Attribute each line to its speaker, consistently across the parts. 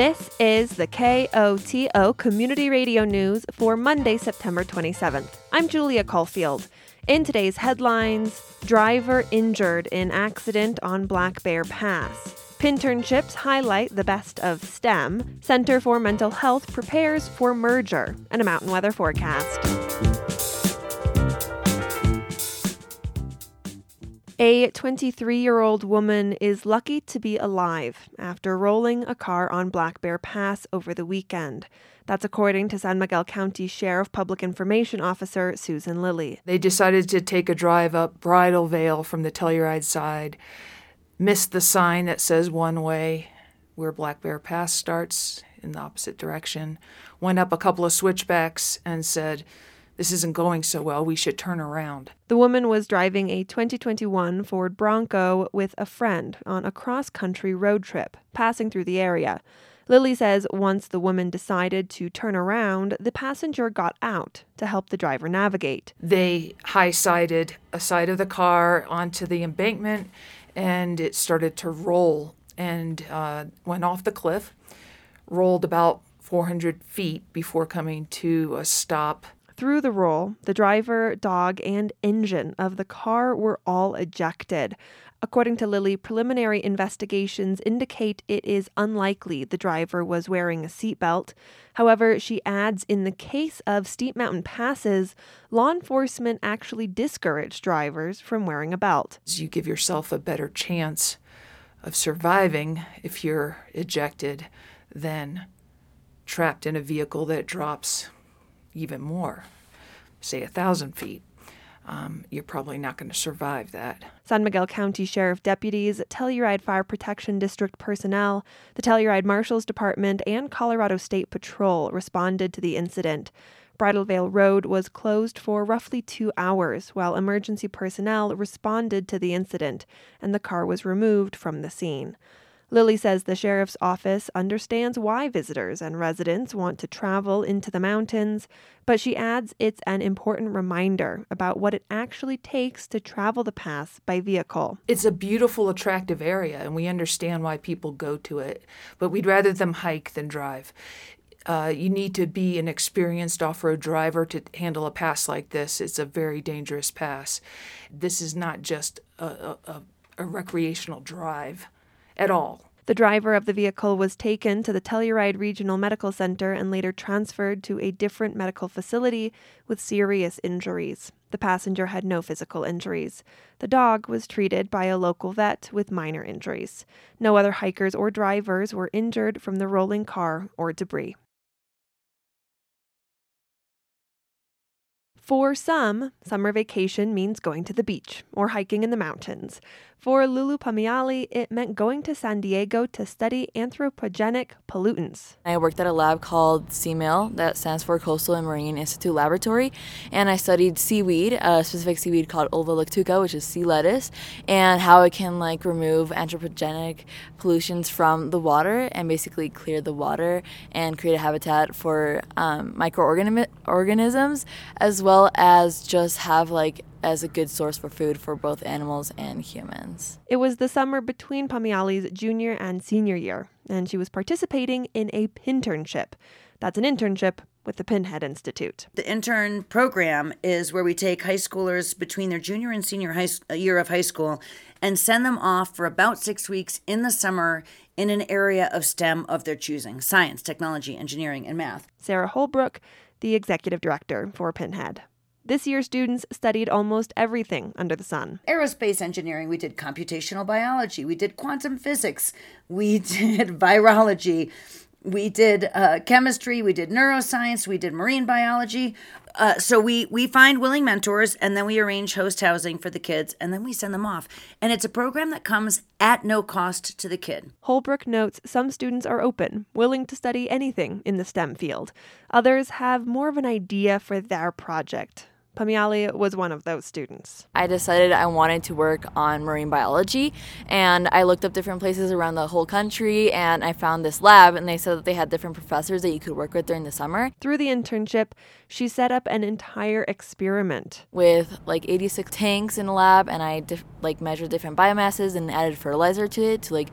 Speaker 1: This is the KOTO Community Radio News for Monday, September 27th. I'm Julia Caulfield. In today's headlines, driver injured in accident on Black Bear Pass. Pinternships highlight the best of STEM. Center for Mental Health prepares for merger and a mountain weather forecast. A 23 year old woman is lucky to be alive after rolling a car on Black Bear Pass over the weekend. That's according to San Miguel County Sheriff Public Information Officer Susan Lilly.
Speaker 2: They decided to take a drive up Bridal Veil from the Telluride side, missed the sign that says one way where Black Bear Pass starts in the opposite direction, went up a couple of switchbacks and said, this isn't going so well. We should turn around.
Speaker 1: The woman was driving a 2021 Ford Bronco with a friend on a cross country road trip, passing through the area. Lilly says once the woman decided to turn around, the passenger got out to help the driver navigate.
Speaker 2: They high sided a side of the car onto the embankment and it started to roll and uh, went off the cliff, rolled about 400 feet before coming to a stop
Speaker 1: through the roll, the driver, dog, and engine of the car were all ejected. According to Lilly, preliminary investigations indicate it is unlikely the driver was wearing a seatbelt. However, she adds in the case of steep mountain passes, law enforcement actually discourage drivers from wearing a belt.
Speaker 2: You give yourself a better chance of surviving if you're ejected than trapped in a vehicle that drops even more, say a thousand feet, um, you're probably not going to survive that.
Speaker 1: San Miguel County Sheriff deputies, Telluride Fire Protection District personnel, the Telluride Marshal's Department, and Colorado State Patrol responded to the incident. Bridal Veil Road was closed for roughly two hours while emergency personnel responded to the incident, and the car was removed from the scene. Lilly says the sheriff's office understands why visitors and residents want to travel into the mountains, but she adds it's an important reminder about what it actually takes to travel the pass by vehicle.
Speaker 2: It's a beautiful, attractive area, and we understand why people go to it, but we'd rather them hike than drive. Uh, you need to be an experienced off road driver to handle a pass like this. It's a very dangerous pass. This is not just a, a, a recreational drive at all.
Speaker 1: The driver of the vehicle was taken to the Telluride Regional Medical Center and later transferred to a different medical facility with serious injuries. The passenger had no physical injuries. The dog was treated by a local vet with minor injuries. No other hikers or drivers were injured from the rolling car or debris. For some, summer vacation means going to the beach or hiking in the mountains. For Lulu Pamiali, it meant going to San Diego to study anthropogenic pollutants.
Speaker 3: I worked at a lab called CMIL, that stands for Coastal and Marine Institute Laboratory, and I studied seaweed, a specific seaweed called Ulva lactuca, which is sea lettuce, and how it can like remove anthropogenic pollutions from the water and basically clear the water and create a habitat for um, microorganisms, as well as just have like as a good source for food for both animals and humans.
Speaker 1: It was the summer between Pamiali's junior and senior year, and she was participating in a pinternship. That's an internship with the Pinhead Institute.
Speaker 4: The intern program is where we take high schoolers between their junior and senior high, uh, year of high school and send them off for about six weeks in the summer in an area of STEM of their choosing science, technology, engineering, and math.
Speaker 1: Sarah Holbrook, the executive director for Pinhead. This year, students studied almost everything under the sun.
Speaker 4: Aerospace engineering, we did computational biology, we did quantum physics, we did virology, we did uh, chemistry, we did neuroscience, we did marine biology. Uh, so we we find willing mentors, and then we arrange host housing for the kids, and then we send them off. And it's a program that comes at no cost to the kid.
Speaker 1: Holbrook notes some students are open, willing to study anything in the STEM field. Others have more of an idea for their project. Pamiali was one of those students.
Speaker 3: I decided I wanted to work on marine biology, and I looked up different places around the whole country, and I found this lab, and they said that they had different professors that you could work with during the summer.
Speaker 1: Through the internship, she set up an entire experiment
Speaker 3: with like 86 tanks in a lab, and I dif- like measured different biomasses and added fertilizer to it to like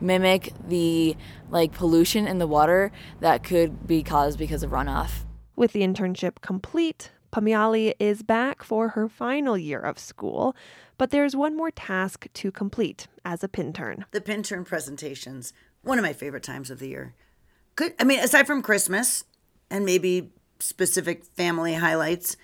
Speaker 3: mimic the like pollution in the water that could be caused because of runoff.
Speaker 1: With the internship complete, Pamiali is back for her final year of school, but there's one more task to complete as a pintern.
Speaker 4: The pintern presentations, one of my favorite times of the year. Good. I mean, aside from Christmas and maybe specific family highlights,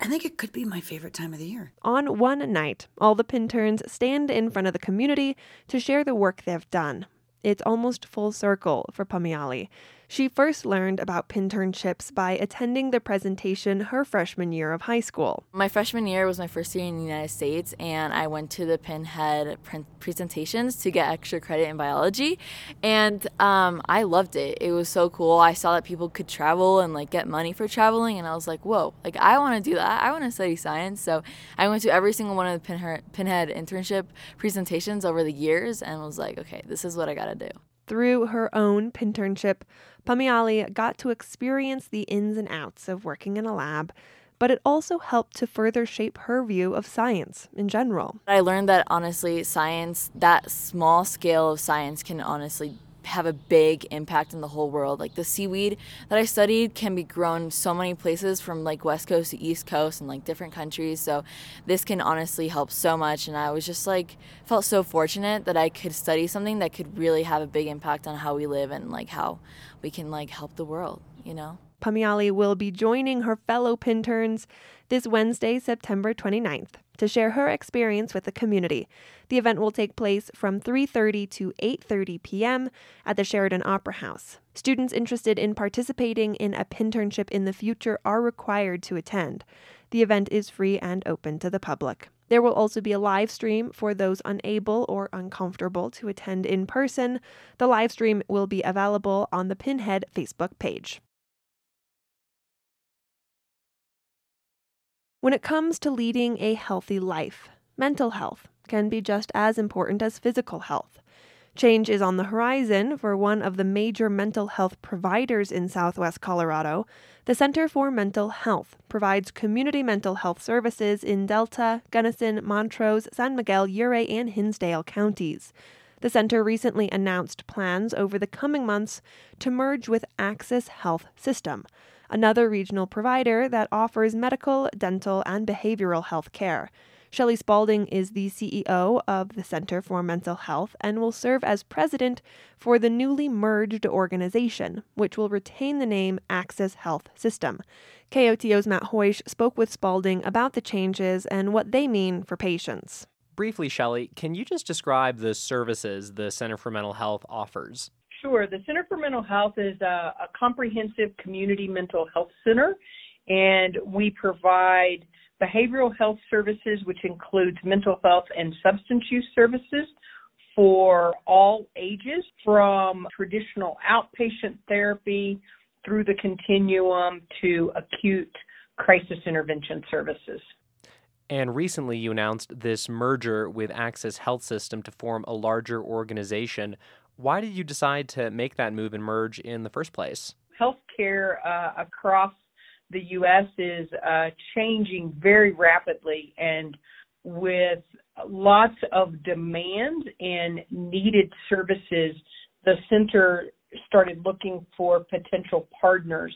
Speaker 4: I think it could be my favorite time of the year.
Speaker 1: On one night, all the Pinterns stand in front of the community to share the work they've done. It's almost full circle for Pamiali. She first learned about pinternships by attending the presentation her freshman year of high school.
Speaker 3: My freshman year was my first year in the United States, and I went to the Pinhead presentations to get extra credit in biology, and um, I loved it. It was so cool. I saw that people could travel and like get money for traveling, and I was like, whoa, like I want to do that. I want to study science. So I went to every single one of the Pinhead, Pinhead internship presentations over the years, and was like, okay, this is what I got to do.
Speaker 1: Through her own internship, Pamiali got to experience the ins and outs of working in a lab, but it also helped to further shape her view of science in general.
Speaker 3: I learned that honestly, science, that small scale of science, can honestly have a big impact in the whole world. Like the seaweed that I studied can be grown so many places from like west coast to east coast and like different countries. So this can honestly help so much and I was just like felt so fortunate that I could study something that could really have a big impact on how we live and like how we can like help the world, you know.
Speaker 1: Pamiali will be joining her fellow Pinterns this Wednesday, September 29th, to share her experience with the community. The event will take place from 3:30 to 8:30 p.m. at the Sheridan Opera House. Students interested in participating in a Pinternship in the future are required to attend. The event is free and open to the public. There will also be a live stream for those unable or uncomfortable to attend in person. The live stream will be available on the Pinhead Facebook page. When it comes to leading a healthy life, mental health can be just as important as physical health. Change is on the horizon for one of the major mental health providers in southwest Colorado. The Center for Mental Health provides community mental health services in Delta, Gunnison, Montrose, San Miguel, Ouray, and Hinsdale counties. The center recently announced plans over the coming months to merge with Axis Health System, another regional provider that offers medical, dental, and behavioral health care. Shelley Spalding is the CEO of the Center for Mental Health and will serve as president for the newly merged organization, which will retain the name Axis Health System. KOTO's Matt Hoish spoke with Spalding about the changes and what they mean for patients.
Speaker 5: Briefly, Shelley, can you just describe the services the Center for Mental Health offers?
Speaker 6: Sure. The Center for Mental Health is a, a comprehensive community mental health center, and we provide behavioral health services, which includes mental health and substance use services for all ages, from traditional outpatient therapy through the continuum to acute crisis intervention services.
Speaker 5: And recently, you announced this merger with Axis Health System to form a larger organization. Why did you decide to make that move and merge in the first place?
Speaker 6: Healthcare uh, across the U.S. is uh, changing very rapidly and with lots of demand and needed services, the center started looking for potential partners.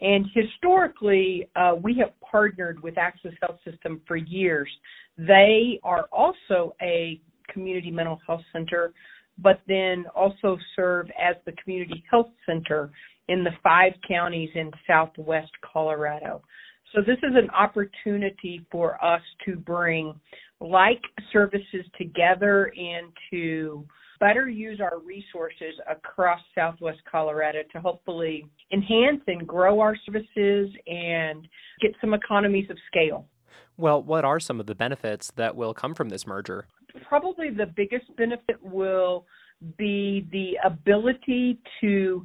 Speaker 6: And historically, uh, we have partnered with Axis Health System for years. They are also a community mental health center but then also serve as the community health center in the five counties in southwest Colorado. So this is an opportunity for us to bring like services together and to better use our resources across southwest Colorado to hopefully enhance and grow our services and get some economies of scale.
Speaker 5: Well, what are some of the benefits that will come from this merger?
Speaker 6: Probably the biggest benefit will be the ability to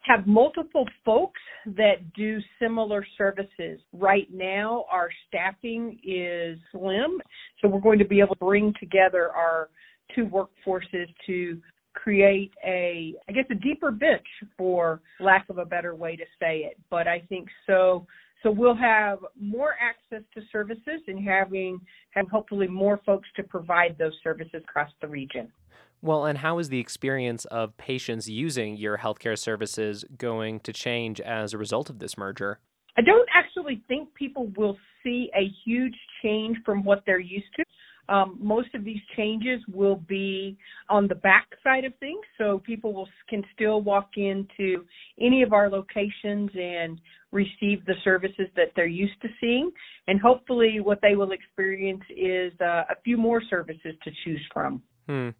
Speaker 6: have multiple folks that do similar services. Right now, our staffing is slim, so we're going to be able to bring together our two workforces to create a, I guess, a deeper bench, for lack of a better way to say it. But I think so So we'll have more access to services and having have hopefully more folks to provide those services across the region.
Speaker 5: Well, and how is the experience of patients using your healthcare services going to change as a result of this merger?
Speaker 6: I don't actually think people will see a huge change from what they're used to. Um, most of these changes will be on the back side of things, so people will can still walk into any of our locations and receive the services that they're used to seeing. And hopefully, what they will experience is uh, a few more services to choose from.
Speaker 5: Hmm.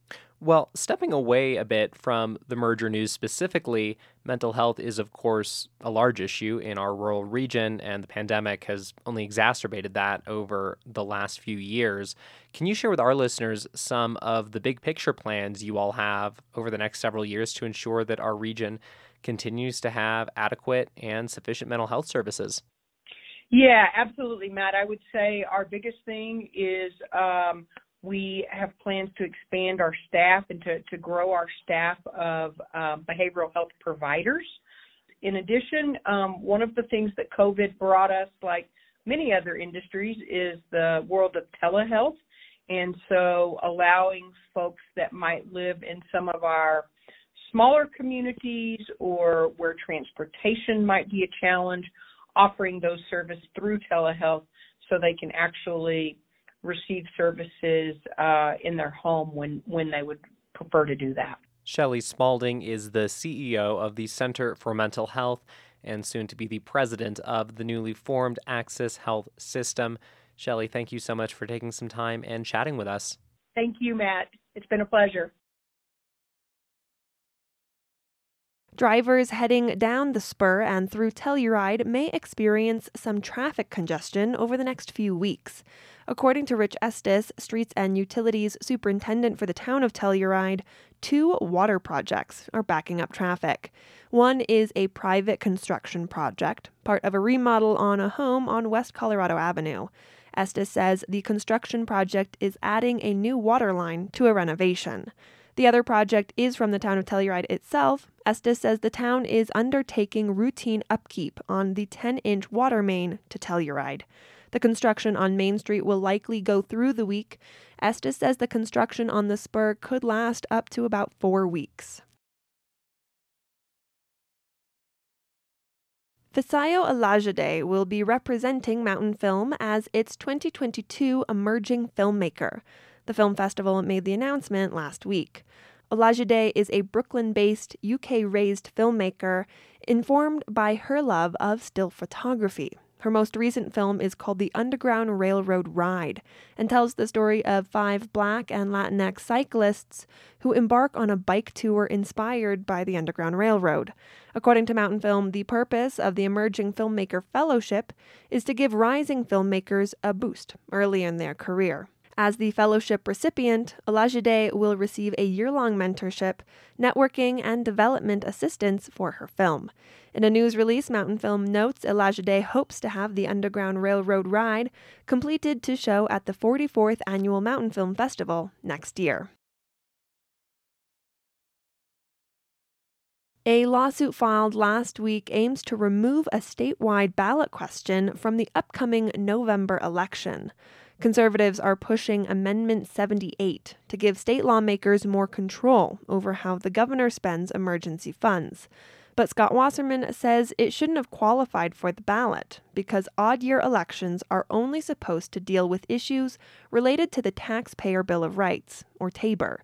Speaker 5: Well, stepping away a bit from the merger news specifically, mental health is, of course, a large issue in our rural region, and the pandemic has only exacerbated that over the last few years. Can you share with our listeners some of the big picture plans you all have over the next several years to ensure that our region continues to have adequate and sufficient mental health services?
Speaker 6: Yeah, absolutely, Matt. I would say our biggest thing is um, we have plans to expand our staff and to, to grow our staff of um, behavioral health providers. In addition, um, one of the things that COVID brought us, like many other industries, is the world of telehealth. And so allowing folks that might live in some of our smaller communities or where transportation might be a challenge, offering those services through telehealth so they can actually receive services uh, in their home when, when they would prefer to do that.
Speaker 5: Shelley Spalding is the CEO of the Center for Mental Health and soon to be the president of the newly formed Axis Health System. Shelley, thank you so much for taking some time and chatting with us.
Speaker 6: Thank you, Matt. It's been a pleasure.
Speaker 1: Drivers heading down the spur and through Telluride may experience some traffic congestion over the next few weeks. According to Rich Estes, Streets and Utilities Superintendent for the town of Telluride, two water projects are backing up traffic. One is a private construction project, part of a remodel on a home on West Colorado Avenue. Estes says the construction project is adding a new water line to a renovation. The other project is from the town of Telluride itself. Estes says the town is undertaking routine upkeep on the 10 inch water main to Telluride. The construction on Main Street will likely go through the week. Estes says the construction on the spur could last up to about four weeks. Fisayo Olajide will be representing Mountain Film as its 2022 Emerging Filmmaker. The film festival made the announcement last week. Olajide is a Brooklyn based, UK raised filmmaker informed by her love of still photography. Her most recent film is called The Underground Railroad Ride and tells the story of five black and Latinx cyclists who embark on a bike tour inspired by the Underground Railroad. According to Mountain Film, the purpose of the Emerging Filmmaker Fellowship is to give rising filmmakers a boost early in their career. As the fellowship recipient, Olajide will receive a year long mentorship, networking, and development assistance for her film. In a news release, Mountain Film notes Olajide hopes to have the Underground Railroad ride completed to show at the 44th Annual Mountain Film Festival next year. A lawsuit filed last week aims to remove a statewide ballot question from the upcoming November election. Conservatives are pushing Amendment 78 to give state lawmakers more control over how the governor spends emergency funds. But Scott Wasserman says it shouldn't have qualified for the ballot because odd year elections are only supposed to deal with issues related to the Taxpayer Bill of Rights, or TABOR.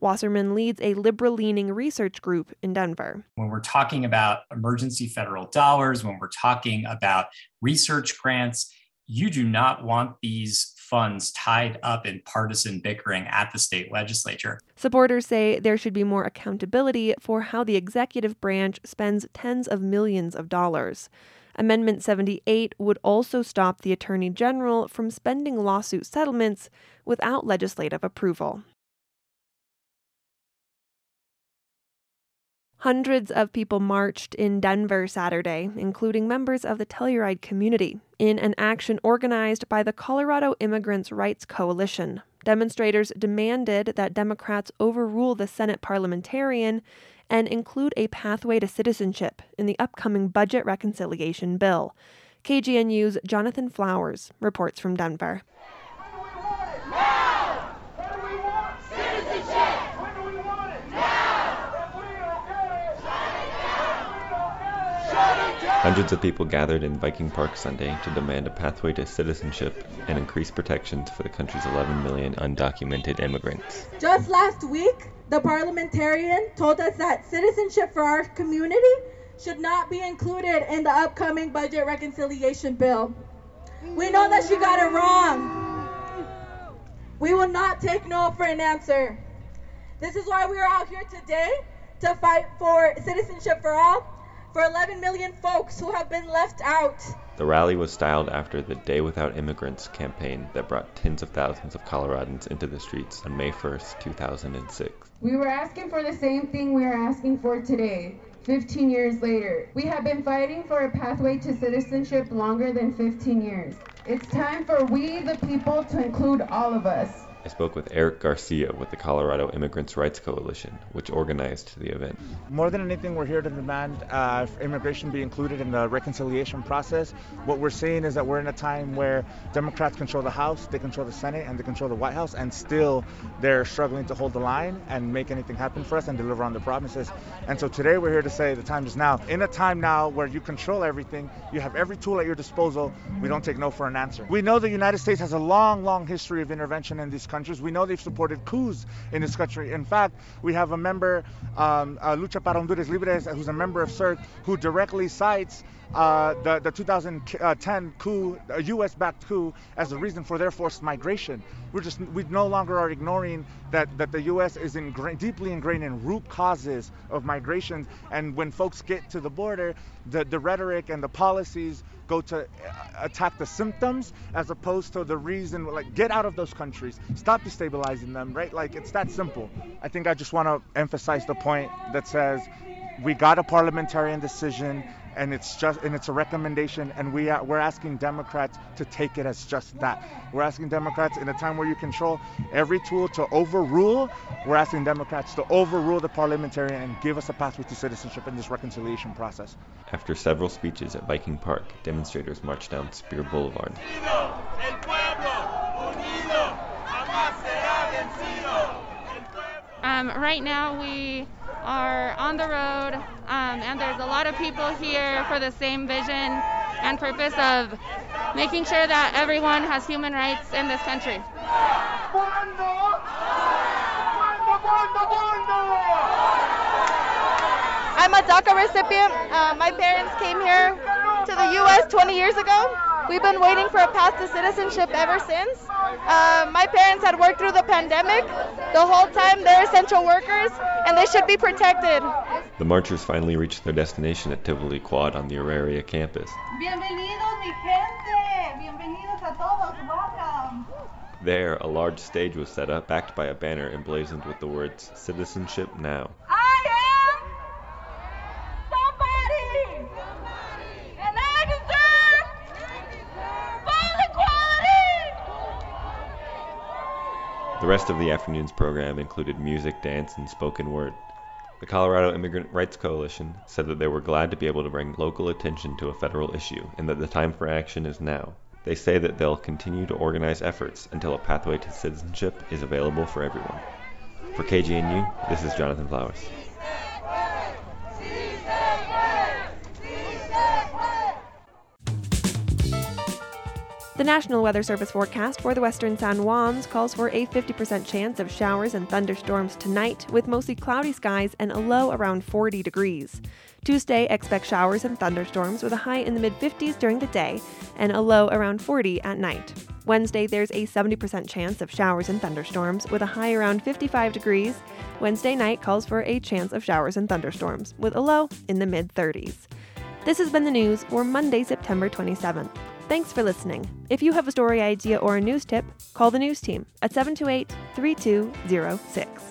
Speaker 1: Wasserman leads a liberal leaning research group in Denver.
Speaker 7: When we're talking about emergency federal dollars, when we're talking about research grants, you do not want these funds tied up in partisan bickering at the state legislature.
Speaker 1: Supporters say there should be more accountability for how the executive branch spends tens of millions of dollars. Amendment 78 would also stop the Attorney General from spending lawsuit settlements without legislative approval. Hundreds of people marched in Denver Saturday, including members of the Telluride community, in an action organized by the Colorado Immigrants' Rights Coalition. Demonstrators demanded that Democrats overrule the Senate parliamentarian and include a pathway to citizenship in the upcoming budget reconciliation bill. KGNU's Jonathan Flowers reports from Denver.
Speaker 8: Hundreds of people gathered in Viking Park Sunday to demand a pathway to citizenship and increased protections for the country's 11 million undocumented immigrants.
Speaker 9: Just last week, the parliamentarian told us that citizenship for our community should not be included in the upcoming budget reconciliation bill. We know that she got it wrong. We will not take no for an answer. This is why we are out here today to fight for citizenship for all for 11 million folks who have been left out.
Speaker 8: The rally was styled after the Day Without Immigrants campaign that brought tens of thousands of Coloradans into the streets on May 1st, 2006.
Speaker 10: We were asking for the same thing we are asking for today. 15 years later. We have been fighting for a pathway to citizenship longer than 15 years. It's time for we, the people, to include all of us.
Speaker 8: I spoke with Eric Garcia with the Colorado Immigrants' Rights Coalition, which organized the event.
Speaker 11: More than anything, we're here to demand uh, immigration be included in the reconciliation process. What we're seeing is that we're in a time where Democrats control the House, they control the Senate, and they control the White House, and still they're struggling to hold the line and make anything happen for us and deliver on the promises. And so today we're here to say the time is now. In a time now where you control everything, you have every tool at your disposal, we don't take no for an answer. We know the United States has a long, long history of intervention in these countries. We know they've supported coups in this country. In fact, we have a member, um, uh, Lucha para Honduras Libres, who's a member of CIRC, who directly cites uh, the, the 2010 coup, a U.S.-backed coup, as a reason for their forced migration. We're just we no longer are ignoring that, that the U.S. is ingra- deeply ingrained in root causes of migration. And when folks get to the border, the, the rhetoric and the policies go to uh, attack the symptoms as opposed to the reason. Like get out of those countries, stop destabilizing them. Right? Like it's that simple. I think I just want to emphasize the point that says we got a parliamentarian decision and it's just and it's a recommendation and we are, we're asking democrats to take it as just that. We're asking democrats in a time where you control every tool to overrule we're asking democrats to overrule the parliamentarian and give us a pathway to citizenship in this reconciliation process.
Speaker 8: After several speeches at viking park demonstrators marched down Speer boulevard.
Speaker 12: Um, right now we are on the road, um, and there's a lot of people here for the same vision and purpose of making sure that everyone has human rights in this country.
Speaker 13: I'm a DACA recipient. Uh, my parents came here to the U.S. 20 years ago. We've been waiting for a path to citizenship ever since. Uh, my parents had worked through the pandemic. The whole time they're essential workers and they should be protected.
Speaker 8: The marchers finally reached their destination at Tivoli Quad on the Auraria campus.
Speaker 14: Bienvenidos, mi gente! Bienvenidos a todos! Welcome!
Speaker 8: There, a large stage was set up, backed by a banner emblazoned with the words Citizenship Now. The rest of the afternoon's program included music, dance, and spoken word. The Colorado Immigrant Rights Coalition said that they were glad to be able to bring local attention to a federal issue and that the time for action is now. They say that they'll continue to organize efforts until a pathway to citizenship is available for everyone. For KGNU, this is Jonathan Flowers.
Speaker 1: The National Weather Service forecast for the western San Juans calls for a 50% chance of showers and thunderstorms tonight, with mostly cloudy skies and a low around 40 degrees. Tuesday, expect showers and thunderstorms with a high in the mid 50s during the day and a low around 40 at night. Wednesday, there's a 70% chance of showers and thunderstorms with a high around 55 degrees. Wednesday night calls for a chance of showers and thunderstorms with a low in the mid 30s. This has been the news for Monday, September 27th. Thanks for listening. If you have a story idea or a news tip, call the news team at 728 3206.